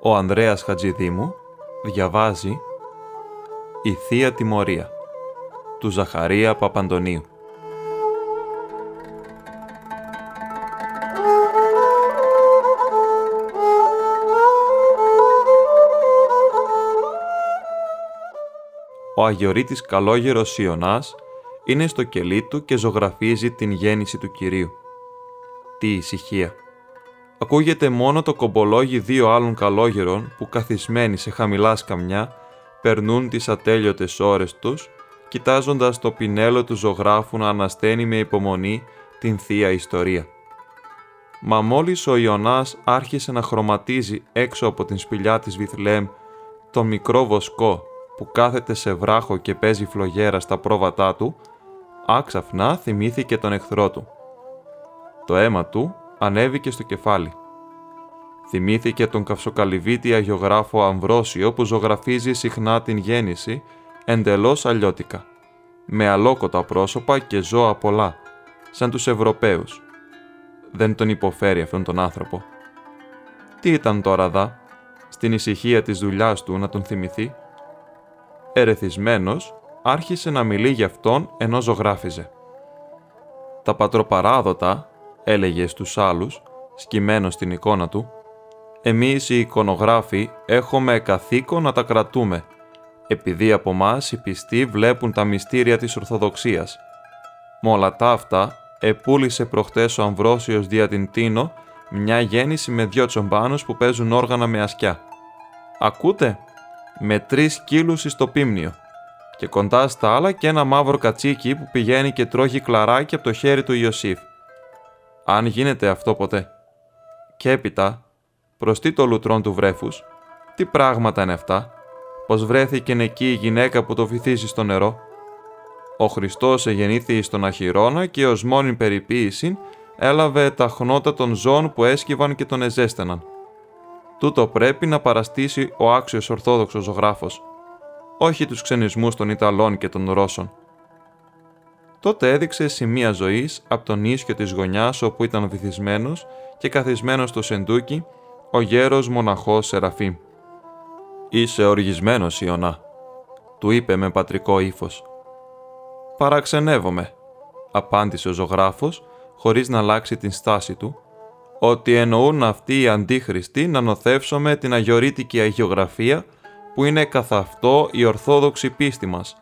Ο Ανδρέας Χατζηδήμου διαβάζει «Η Θεία Τιμωρία» του Ζαχαρία Παπαντονίου. Ο Αγιορείτης Καλόγερος Ιωνάς είναι στο κελί του και ζωγραφίζει την γέννηση του Κυρίου. Τι ησυχία! Ακούγεται μόνο το κομπολόγι δύο άλλων καλόγερων που καθισμένοι σε χαμηλά σκαμιά περνούν τις ατέλειωτες ώρες τους, κοιτάζοντας το πινέλο του ζωγράφου να ανασταίνει με υπομονή την Θεία Ιστορία. Μα μόλις ο Ιωνάς άρχισε να χρωματίζει έξω από την σπηλιά της Βιθλέμ το μικρό βοσκό που κάθεται σε βράχο και παίζει φλογέρα στα πρόβατά του, άξαφνα θυμήθηκε τον εχθρό του. Το αίμα του ανέβηκε στο κεφάλι. Θυμήθηκε τον καυσοκαλυβίτη αγιογράφο Αμβρόσιο που ζωγραφίζει συχνά την γέννηση εντελώς αλλιώτικα, με αλόκοτα πρόσωπα και ζώα πολλά, σαν τους Ευρωπαίους. Δεν τον υποφέρει αυτόν τον άνθρωπο. Τι ήταν τώρα δα, στην ησυχία της δουλειάς του να τον θυμηθεί; Ερεθισμένος, άρχισε να μιλεί για αυτόν ενώ ζωγράφιζε. Τα πατροπαράδοτα, έλεγε στους άλλους, σκυμμένος στην εικόνα του, εμείς οι εικονογράφοι έχουμε καθήκον να τα κρατούμε, επειδή από εμάς οι πιστοί βλέπουν τα μυστήρια της Ορθοδοξίας. Με όλα τα αυτά, επούλησε προχτές ο Αμβρόσιος δια την Τίνο μια γέννηση με δυο τσομπάνους που παίζουν όργανα με ασκιά. Ακούτε; Με τρεις κύλους στο πίμνιο και κοντά στα άλλα και ένα μαύρο κατσίκι που πηγαίνει και τρώγει κλαράκι από το χέρι του Ιωσήφ. Αν γίνεται αυτό ποτέ. Και έπειτα, τι το λουτρόν του βρέφους, τι πράγματα είναι αυτά, πως βρέθηκε εκεί η γυναίκα που το βυθίζει στο νερό. Ο Χριστός εγεννήθη στον Αχυρώνα και ως μόνη περιποίηση έλαβε τα χνότα των ζώων που έσκυβαν και τον εζέστεναν. Τούτο πρέπει να παραστήσει ο άξιος Ορθόδοξος ζωγράφος, όχι τους ξενισμούς των Ιταλών και των Ρώσων. Τότε έδειξε σημεία ζωής από τον ίσιο της γωνιάς όπου ήταν βυθισμένος και καθισμένος στο σεντούκι ο γέρος μοναχός Σεραφείμ. «Είσαι οργισμένος, Ιωνά», του είπε με πατρικό ύφος. «Παραξενεύομαι», απάντησε ο ζωγράφος, χωρίς να αλλάξει την στάση του, «ότι εννοούν αυτοί οι αντίχριστοι να νοθεύσουμε την αγιορείτικη αγιογραφία που είναι καθ' αυτό η ορθόδοξη πίστη μας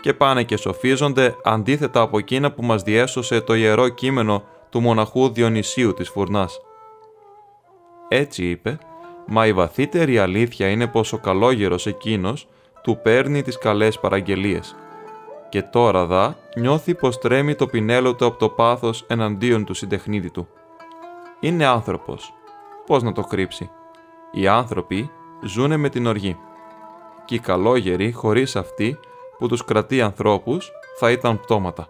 και πάνε και σοφίζονται αντίθετα από εκείνα που μας διέσωσε το ιερό κείμενο του μοναχού Διονυσίου της Φουρνάς. Έτσι είπε, μα η βαθύτερη αλήθεια είναι πως ο καλόγερος εκείνος του παίρνει τις καλές παραγγελίες. Και τώρα δα νιώθει πως τρέμει το πινέλο του από το πάθος εναντίον του συντεχνίδι του. Είναι άνθρωπος. Πώς να το κρύψει. Οι άνθρωποι ζούνε με την οργή. Και οι καλόγεροι χωρίς αυτή που τους κρατεί ανθρώπους θα ήταν πτώματα.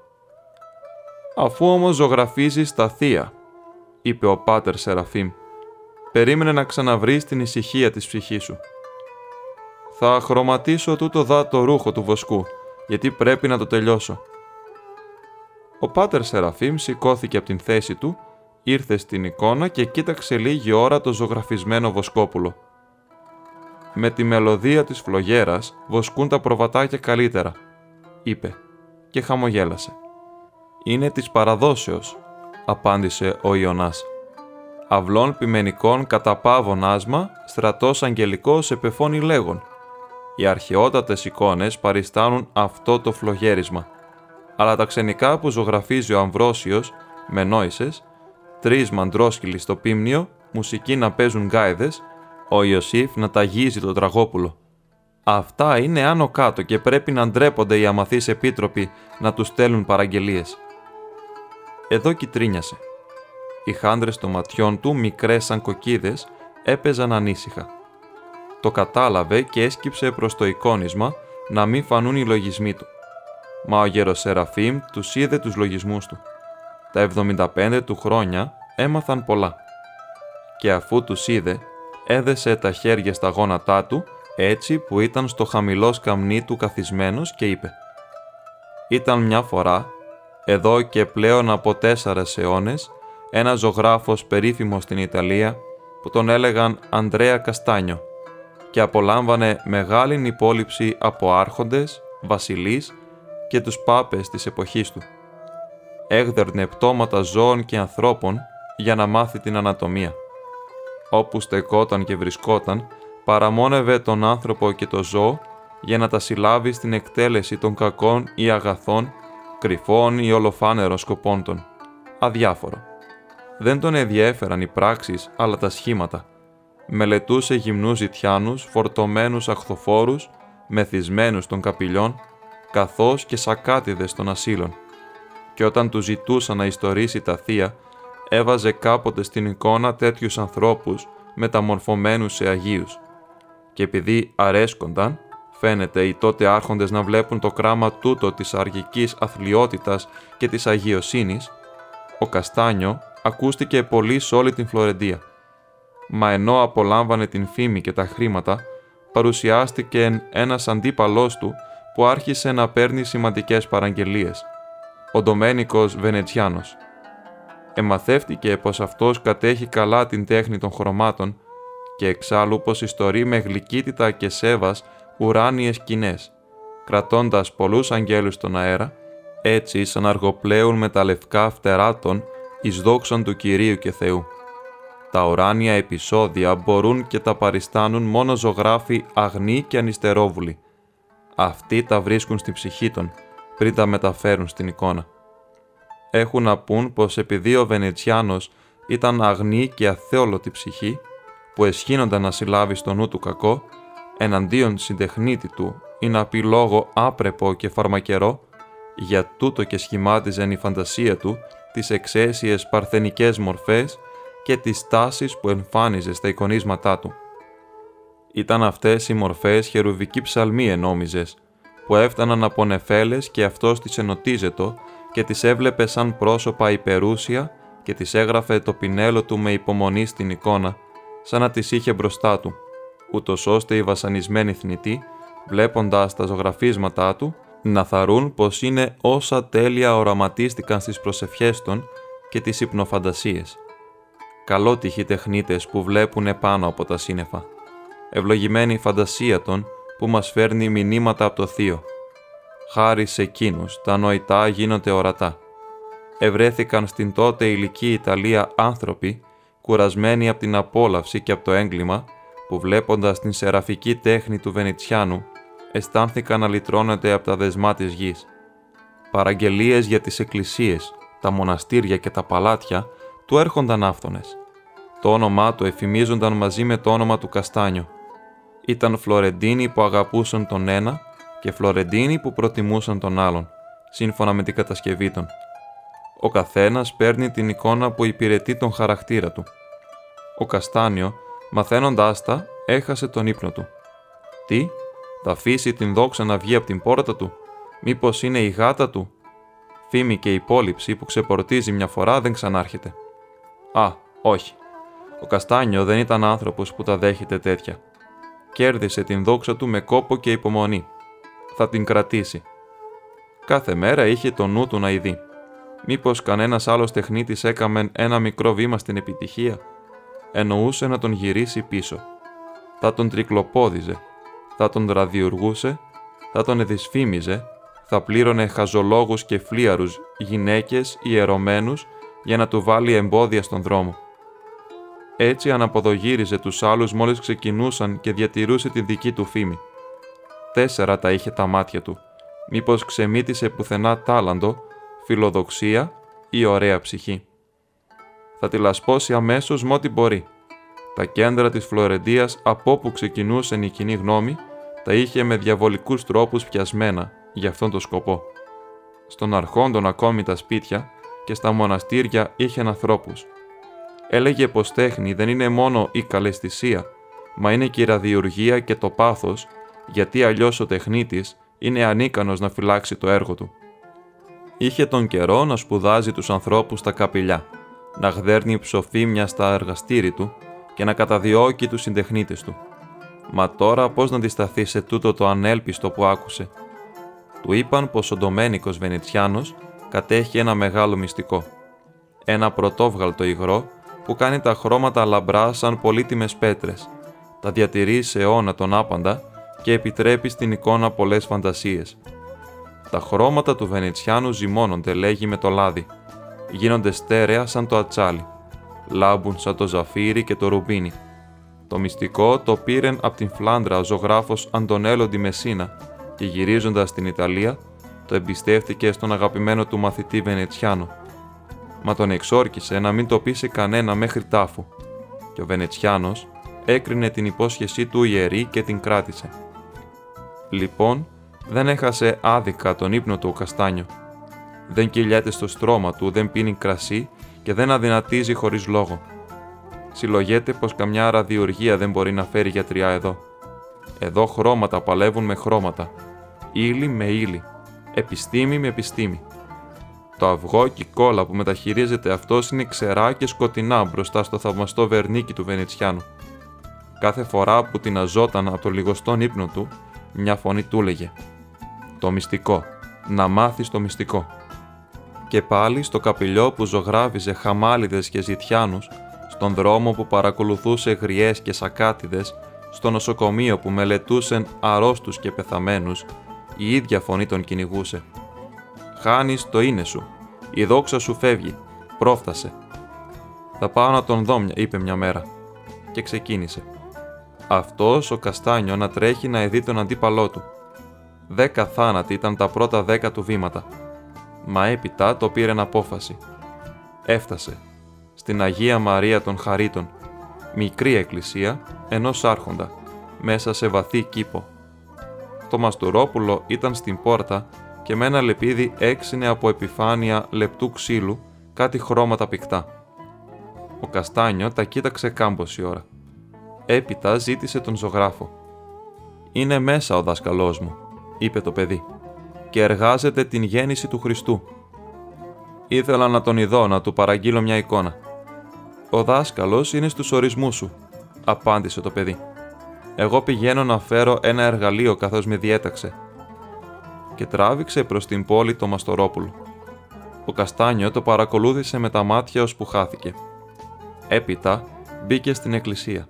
Αφού όμως ζωγραφίζει στα θεία, είπε ο Πάτερ Σεραφείμ, περίμενε να ξαναβρεις την ησυχία της ψυχής σου. Θα χρωματίσω τούτο δά το ρούχο του βοσκού, γιατί πρέπει να το τελειώσω. Ο Πάτερ Σεραφείμ σηκώθηκε από την θέση του, ήρθε στην εικόνα και κοίταξε λίγη ώρα το ζωγραφισμένο βοσκόπουλο. «Με τη μελωδία της φλογέρας βοσκούν τα προβατάκια καλύτερα», είπε και χαμογέλασε. «Είναι της παραδόσεως», απάντησε ο Ιωνάς αυλών πιμενικών κατά πάβων άσμα, στρατός αγγελικός επεφώνει λέγον. Οι αρχαιότατες εικόνες παριστάνουν αυτό το φλογέρισμα. Αλλά τα ξενικά που ζωγραφίζει ο Αμβρόσιος, με νόησες, τρεις μαντρόσκυλοι στο πίμνιο, μουσική να παίζουν γκάιδες, ο Ιωσήφ να ταγίζει το τραγόπουλο. Αυτά είναι άνω κάτω και πρέπει να ντρέπονται οι αμαθείς επίτροποι να τους στέλνουν παραγγελίες. Εδώ κυτρίνιασε. Οι χάντρες των ματιών του, μικρές σαν κοκκίδες, έπαιζαν ανήσυχα. Το κατάλαβε και έσκυψε προς το εικόνισμα να μην φανούν οι λογισμοί του. Μα ο Γεροσεραφείμ τους είδε τους λογισμούς του. Τα 75 του χρόνια έμαθαν πολλά. Και αφού τους είδε, έδεσε τα χέρια στα γόνατά του, έτσι που ήταν στο χαμηλός σκαμνί του καθισμένος και είπε «Ήταν μια φορά, εδώ και πλέον από τέσσερες αιώνες, ένα ζωγράφος περίφημος στην Ιταλία που τον έλεγαν Ανδρέα Καστάνιο και απολάμβανε μεγάλη υπόλοιψη από άρχοντες, βασιλείς και τους πάπες της εποχής του. Έγδερνε πτώματα ζώων και ανθρώπων για να μάθει την ανατομία. Όπου στεκόταν και βρισκόταν, παραμόνευε τον άνθρωπο και το ζώο για να τα συλλάβει στην εκτέλεση των κακών ή αγαθών, κρυφών ή ολοφάνερων σκοπών των. Αδιάφορο. Δεν τον ενδιέφεραν οι πράξεις, αλλά τα σχήματα. Μελετούσε γυμνούς ζητιάνους, φορτωμένους αχθοφόρους, μεθυσμένους των καπηλιών, καθώς και σακάτιδες των ασύλων. Και όταν του ζητούσαν να ιστορήσει τα θεία, έβαζε κάποτε στην εικόνα τέτοιους ανθρώπους μεταμορφωμένους σε Αγίους. Και επειδή αρέσκονταν, φαίνεται οι τότε άρχοντες να βλέπουν το κράμα τούτο της αργικής αθλειότητας και της αγιοσύνης, ο Καστάνιο ακούστηκε πολύ σε όλη την Φλωρεντία. Μα ενώ απολάμβανε την φήμη και τα χρήματα, παρουσιάστηκε ένας αντίπαλός του που άρχισε να παίρνει σημαντικές παραγγελίες, ο Ντομένικος Βενετσιάνος. Εμαθεύτηκε πως αυτός κατέχει καλά την τέχνη των χρωμάτων και εξάλλου πως ιστορεί με γλυκύτητα και σέβας ουράνιες σκηνές, κρατώντας πολλούς αγγέλους στον αέρα, έτσι σαν αργοπλέουν με τα λευκά φτερά των εις δόξαν του Κυρίου και Θεού. Τα ουράνια επεισόδια μπορούν και τα παριστάνουν μόνο ζωγράφοι αγνοί και ανιστερόβουλοι. Αυτοί τα βρίσκουν στην ψυχή των, πριν τα μεταφέρουν στην εικόνα. Έχουν να πούν πως επειδή ο Βενετσιάνος ήταν αγνή και αθέολοτη ψυχή, που εσχύνονταν να συλλάβει στο νου του κακό, εναντίον συντεχνίτη του ή να πει λόγο άπρεπο και φαρμακερό, για τούτο και σχημάτιζεν η φαντασία του τις εξαίσιες παρθενικές μορφές και τις τάσεις που εμφάνιζε στα εικονίσματά του. Ήταν αυτές οι μορφές χερουβική ψαλμή ενόμιζες, που έφταναν από νεφέλες και αυτός τις ενωτίζετο και τις έβλεπε σαν πρόσωπα υπερούσια και τις έγραφε το πινέλο του με υπομονή στην εικόνα, σαν να τις είχε μπροστά του, ούτως ώστε οι βασανισμένοι θνητοί, βλέποντας τα ζωγραφίσματά του, να θαρούν πως είναι όσα τέλεια οραματίστηκαν στις προσευχές των και τις υπνοφαντασίες. Καλότυχοι τεχνίτες που βλέπουν επάνω από τα σύννεφα. Ευλογημένη η φαντασία των που μας φέρνει μηνύματα από το Θείο. Χάρη σε εκείνους τα νοητά γίνονται ορατά. Ευρέθηκαν στην τότε ηλική Ιταλία άνθρωποι, κουρασμένοι από την απόλαυση και από το έγκλημα, που βλέποντας την σεραφική τέχνη του Βενιτσιάνου, αισθάνθηκαν να λυτρώνεται από τα δεσμά της γης. Παραγγελίες για τις εκκλησίες, τα μοναστήρια και τα παλάτια του έρχονταν άφθονες. Το όνομά του εφημίζονταν μαζί με το όνομα του Καστάνιο. Ήταν Φλωρεντίνοι που αγαπούσαν τον ένα και Φλωρεντίνοι που προτιμούσαν τον άλλον, σύμφωνα με την κατασκευή των. Ο καθένας παίρνει την εικόνα που υπηρετεί τον χαρακτήρα του. Ο Καστάνιο, μαθαίνοντάς τα, έχασε τον ύπνο του. Τι, θα αφήσει την δόξα να βγει από την πόρτα του, μήπως είναι η γάτα του; Φήμη και υπόλοιψη που ξεπορτίζει μια φορά δεν ξανάρχεται. Α, όχι. Ο Καστάνιο δεν ήταν άνθρωπος που τα δέχεται τέτοια. Κέρδισε την δόξα του με κόπο και υπομονή. Θα την κρατήσει. Κάθε μέρα είχε το νου του να ειδεί. Μήπως κανένας άλλος τεχνίτης έκαμε ένα μικρό βήμα στην επιτυχία; Εννοούσε να τον γυρίσει πίσω. Θα τον τρικλοπόδιζε θα τον ραδιουργούσε, θα τον εδυσφήμιζε, θα πλήρωνε χαζολόγους και φλίαρους γυναίκες ιερωμένους για να του βάλει εμπόδια στον δρόμο. Έτσι αναποδογύριζε τους άλλους μόλις ξεκινούσαν και διατηρούσε την δική του φήμη. Τέσσερα τα είχε τα μάτια του, μήπως ξεμήτησε πουθενά τάλαντο, φιλοδοξία ή ωραία ψυχή. Θα τη λασπώσει αμέσως με ό,τι μπορεί. Τα κέντρα της Φλωρεντίας από όπου ξεκινούσε η κοινή γνώμη τα είχε με διαβολικούς τρόπους πιασμένα για αυτόν τον σκοπό. Στον αρχόντον ακόμη τα σπίτια και στα μοναστήρια είχε ανθρώπους. Έλεγε πως τέχνη δεν είναι μόνο η καλαισθησία, μα είναι και η ραδιουργία και το πάθος, γιατί αλλιώς ο τεχνίτης είναι ανίκανος να φυλάξει το έργο του. Είχε τον καιρό να σπουδάζει τους ανθρώπους στα καπηλιά, να γδέρνει ψοφίμια στα εργαστήρι του και να καταδιώκει τους συντεχνίτες του. Μα τώρα πώς να αντισταθεί σε τούτο το ανέλπιστο που άκουσε. Του είπαν πως ο Ντομένικος Βενετσιάνος κατέχει ένα μεγάλο μυστικό. Ένα πρωτόβγαλτο υγρό που κάνει τα χρώματα λαμπρά σαν πολύτιμες πέτρες τα διατηρεί σε αιώνα τον άπαντα και επιτρέπει στην εικόνα πολλές φαντασίες. Τα χρώματα του Βενετσιάνου ζυμώνονται, λέγει με το λάδι. Γίνονται στέρεα σαν το ατσάλι. Λάμπουν σαν το ζαφύρι και το ρουμπίνι. Το μυστικό το πήρεν από την Φλάνδρα ο ζωγράφος Αντωνέλο Ντι Μεσίνα και γυρίζοντας στην Ιταλία το εμπιστεύτηκε στον αγαπημένο του μαθητή Βενετσιάνο. Μα τον εξόρκησε να μην το πει σε κανένα μέχρι τάφου και ο Βενετσιάνος έκρινε την υπόσχεσή του ιερή και την κράτησε. Λοιπόν, δεν έχασε άδικα τον ύπνο του ο Καστάνιο. Δεν κυλιέται στο στρώμα του, δεν πίνει κρασί και δεν αδυνατίζει χωρίς λόγο. Συλλογέται πως καμιά ραδιοργία δεν μπορεί να φέρει γιατριά εδώ. Εδώ χρώματα παλεύουν με χρώματα, ύλη με ύλη, επιστήμη με επιστήμη. Το αυγό και η κόλλα που μεταχειρίζεται αυτός είναι ξερά και σκοτεινά μπροστά στο θαυμαστό βερνίκι του Βενετσιάνου. Κάθε φορά που την αζώταν από το λιγοστόν ύπνο του, μια φωνή του έλεγε «Το μυστικό, να μάθεις το μυστικό». Και πάλι στο καπηλιό που ζωγράφιζε χαμάλιδες και ζητιάνους, στον δρόμο που παρακολουθούσε γριές και σακάτιδες, στο νοσοκομείο που μελετούσαν αρρώστους και πεθαμένους, η ίδια φωνή τον κυνηγούσε. «Χάνεις το είναι σου, η δόξα σου φεύγει, πρόφτασε». «Θα πάω να τον δω», είπε μια μέρα, και ξεκίνησε. Αυτός ο Καστάνιο να τρέχει να ειδεί τον αντίπαλό του. Δέκα θάνατοι ήταν τα πρώτα δέκα του βήματα. Μα έπειτα το πήρε απόφαση. Έφτασε. Στην Αγία Μαρία των Χαρίτων. Μικρή εκκλησία ενός άρχοντα. Μέσα σε βαθύ κήπο. Το Μαστουρόπουλο ήταν στην πόρτα και με ένα λεπίδι έξινε από επιφάνεια λεπτού ξύλου κάτι χρώματα πυκτά. Ο Καστάνιο τα κοίταξε κάμποση ώρα. Έπειτα ζήτησε τον ζωγράφο. «Είναι μέσα ο δάσκαλός μου», είπε το παιδί, «και εργάζεται την γέννηση του Χριστού». Ήθελα να τον ειδώ, να του παραγγείλω μια εικόνα. «Ο δάσκαλος είναι στους ορισμούς σου», απάντησε το παιδί. «Εγώ πηγαίνω να φέρω ένα εργαλείο καθώς με διέταξε». Και τράβηξε προς την πόλη το Μαστορόπουλο. Ο Καστάνιο το παρακολούθησε με τα μάτια ως που χάθηκε. Έπειτα μπήκε στην εκκλησία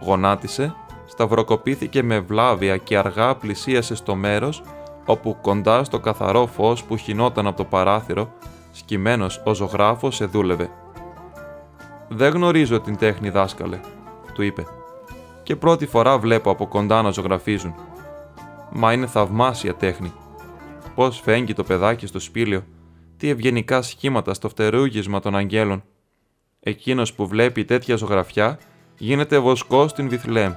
γονάτισε, σταυροκοπήθηκε με βλάβια και αργά πλησίασε στο μέρος όπου κοντά στο καθαρό φως που χινόταν από το παράθυρο, σκυμμένος ο ζωγράφος εδούλευε. «Δεν γνωρίζω την τέχνη, δάσκαλε», του είπε. «Και πρώτη φορά βλέπω από κοντά να ζωγραφίζουν. Μα είναι θαυμάσια τέχνη. Πώς φέγγει το παιδάκι στο σπήλαιο, τι ευγενικά σχήματα στο φτερούγισμα των αγγέλων. Εκείνος που βλέπει τέτοια ζωγραφιά γίνεται βοσκός στην Βιθλέμ.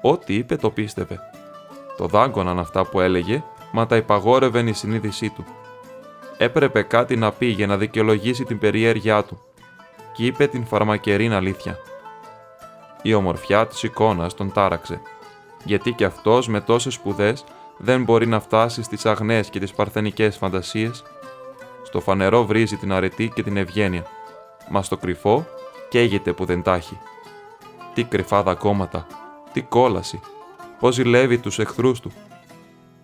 Ό,τι είπε το πίστευε. Το δάγκωναν αυτά που έλεγε, μα τα υπαγόρευεν η συνείδησή του. Έπρεπε κάτι να πει για να δικαιολογήσει την περιέργειά του και είπε την φαρμακερήν αλήθεια. Η ομορφιά της εικόνας τον τάραξε, γιατί και αυτός με τόσες σπουδές δεν μπορεί να φτάσει στις αγνές και τις παρθενικές φαντασίες. Στο φανερό βρίζει την αρετή και την ευγένεια, μα στο κρυφό καίγεται που δεν τάχει τι κρυφά δακώματα, τι κόλαση, πώς ζηλεύει τους εχθρούς του,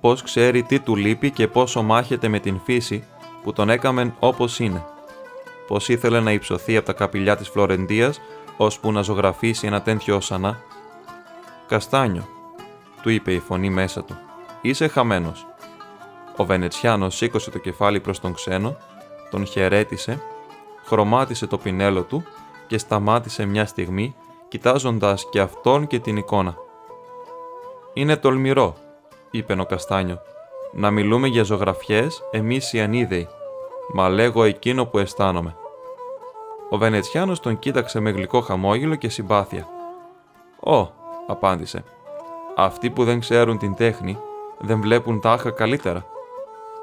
πώς ξέρει τι του λείπει και πόσο μάχεται με την φύση που τον έκαμεν όπως είναι, πώς ήθελε να υψωθεί από τα καπηλιά της Φλωρεντίας ώσπου να ζωγραφίσει ένα τέτοιο όσανα. «Καστάνιο», του είπε η φωνή μέσα του, «είσαι χαμένος». Ο Βενετσιάνος σήκωσε το κεφάλι προς τον ξένο, τον χαιρέτησε, χρωμάτισε το πινέλο του και σταμάτησε μια στιγμή κοιτάζοντας και αυτόν και την εικόνα. «Είναι τολμηρό», είπε ο Καστάνιο, «να μιλούμε για ζωγραφιές εμείς οι ανίδεοι, μα λέγω εκείνο που αισθάνομαι». Ο Βενετσιάνος τον κοίταξε με γλυκό χαμόγελο και συμπάθεια. «Ω», απάντησε, «αυτοί που δεν ξέρουν την τέχνη δεν βλέπουν τάχα καλύτερα.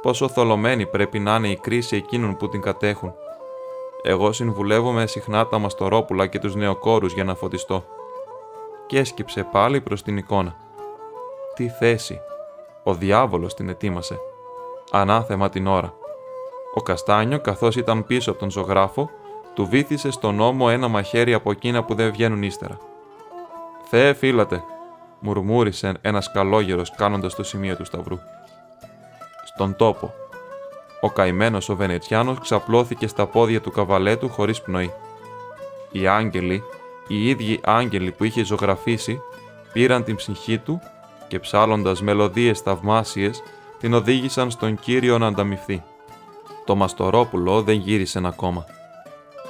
Πόσο θολωμένη πρέπει να είναι η κρίση εκείνων που την κατέχουν εγώ συμβουλεύομαι συχνά τα μαστορόπουλα και τους νεοκόρους για να φωτιστώ. Και έσκυψε πάλι προς την εικόνα. Τι θέση! Ο διάβολος την ετοίμασε. Ανάθεμα την ώρα. Ο Καστάνιο, καθώς ήταν πίσω από τον ζωγράφο, του βήθησε στον ώμο ένα μαχαίρι από εκείνα που δεν βγαίνουν ύστερα. «Θεέ φύλατε», μουρμούρισε ένας καλόγερος κάνοντας το σημείο του σταυρού. Στον τόπο, ο καημένος ο Βενετσιάνος ξαπλώθηκε στα πόδια του καβαλέτου χωρίς πνοή. Οι άγγελοι, οι ίδιοι άγγελοι που είχε ζωγραφίσει πήραν την ψυχή του και ψάλλοντας μελωδίες θαυμάσιες την οδήγησαν στον Κύριο να ανταμυφθεί. Το Μαστορόπουλο δεν γύρισε ακόμα.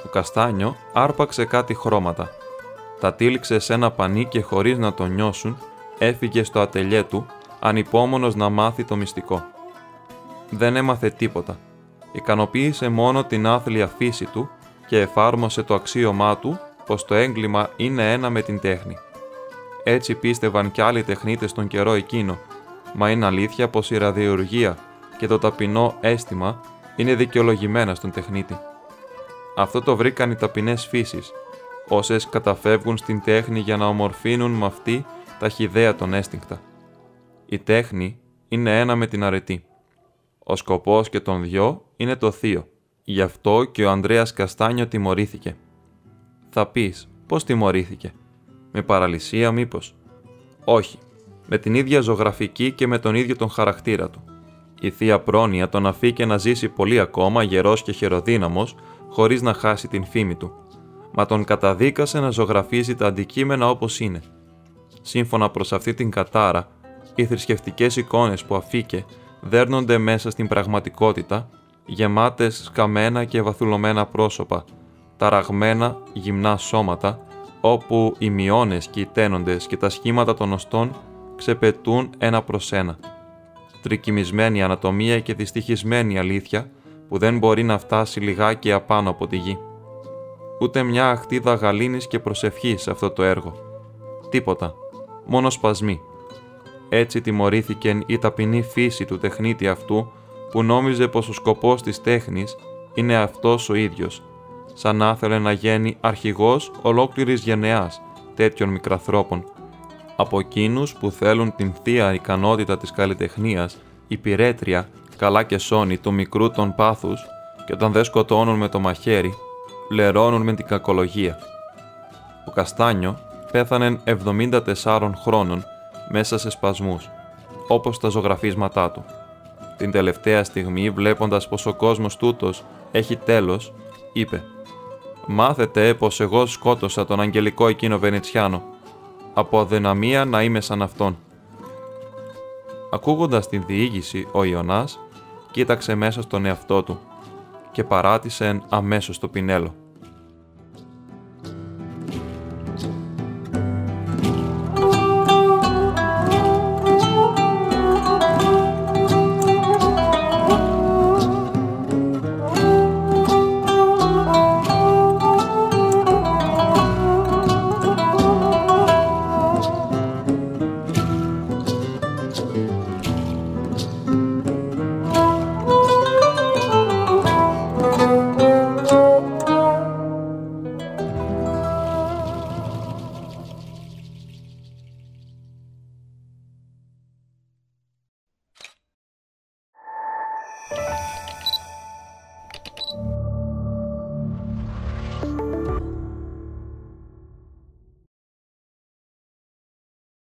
Ο Καστάνιο άρπαξε κάτι χρώματα. Τα τύλιξε σε ένα πανί και χωρίς να το νιώσουν έφυγε στο ατελιέ του ανυπόμονος να μάθει το μυστικό. Δεν έμαθε τίποτα. Ικανοποίησε μόνο την άθλια φύση του και εφάρμοσε το αξίωμά του πως το έγκλημα είναι ένα με την τέχνη. Έτσι πίστευαν κι άλλοι τεχνίτες τον καιρό εκείνο, μα είναι αλήθεια πως η ραδιοργία και το ταπεινό αίσθημα είναι δικαιολογημένα στον τεχνίτη. Αυτό το βρήκαν οι ταπεινές φύσεις, όσες καταφεύγουν στην τέχνη για να ομορφύνουν με αυτή τα χιδέα των έστιγκτα. Η τέχνη είναι ένα με την αρετή. Ο σκοπός και των δυο είναι το θείο. Γι' αυτό και ο Ανδρέας Καστάνιο τιμωρήθηκε. Θα πεις, πώς τιμωρήθηκε; Με παραλυσία μήπως; Όχι. Με την ίδια ζωγραφική και με τον ίδιο τον χαρακτήρα του. Η θεία πρόνοια τον αφήκε να ζήσει πολύ ακόμα γερός και χεροδύναμος, χωρίς να χάσει την φήμη του. Μα τον καταδίκασε να ζωγραφίζει τα αντικείμενα όπως είναι. Σύμφωνα προς αυτή την κατάρα, οι θρησκευτικές εικόνες που αφήκε δέρνονται μέσα στην πραγματικότητα, γεμάτες σκαμμένα και βαθουλωμένα πρόσωπα, ταραγμένα γυμνά σώματα, όπου οι μειώνες και οι τένοντες και τα σχήματα των οστών ξεπετούν ένα προς ένα. Τρικυμισμένη ανατομία και δυστυχισμένη αλήθεια που δεν μπορεί να φτάσει λιγάκι απάνω από τη γη. Ούτε μια αχτίδα γαλήνης και προσευχής σε αυτό το έργο. Τίποτα. Μόνο σπασμοί. Έτσι τιμωρήθηκε η ταπεινή φύση του τεχνίτη αυτού που νόμιζε πως ο σκοπός της τέχνης είναι αυτός ο ίδιος, σαν να ήθελε να γίνει αρχηγός ολόκληρης γενεάς τέτοιων μικραθρόπων, από εκείνους που θέλουν την θεία ικανότητα της καλλιτεχνίας, η πυρέτρια, καλά και σώνη του μικρού των πάθους και όταν δεν σκοτώνουν με το μαχαίρι, λερώνουν με την κακολογία. Ο Καστάνιο πέθανε 74 χρόνων μέσα σε σπασμούς, όπως τα ζωγραφίσματά του. Την τελευταία στιγμή, βλέποντας πως ο κόσμος τούτος έχει τέλος, είπε «Μάθετε πως εγώ σκότωσα τον αγγελικό εκείνο Βενετσιάνο. Από αδυναμία να είμαι σαν αυτόν». Ακούγοντας την διήγηση, ο Ιωνάς κοίταξε μέσα στον εαυτό του και παράτησε αμέσως το πινέλο.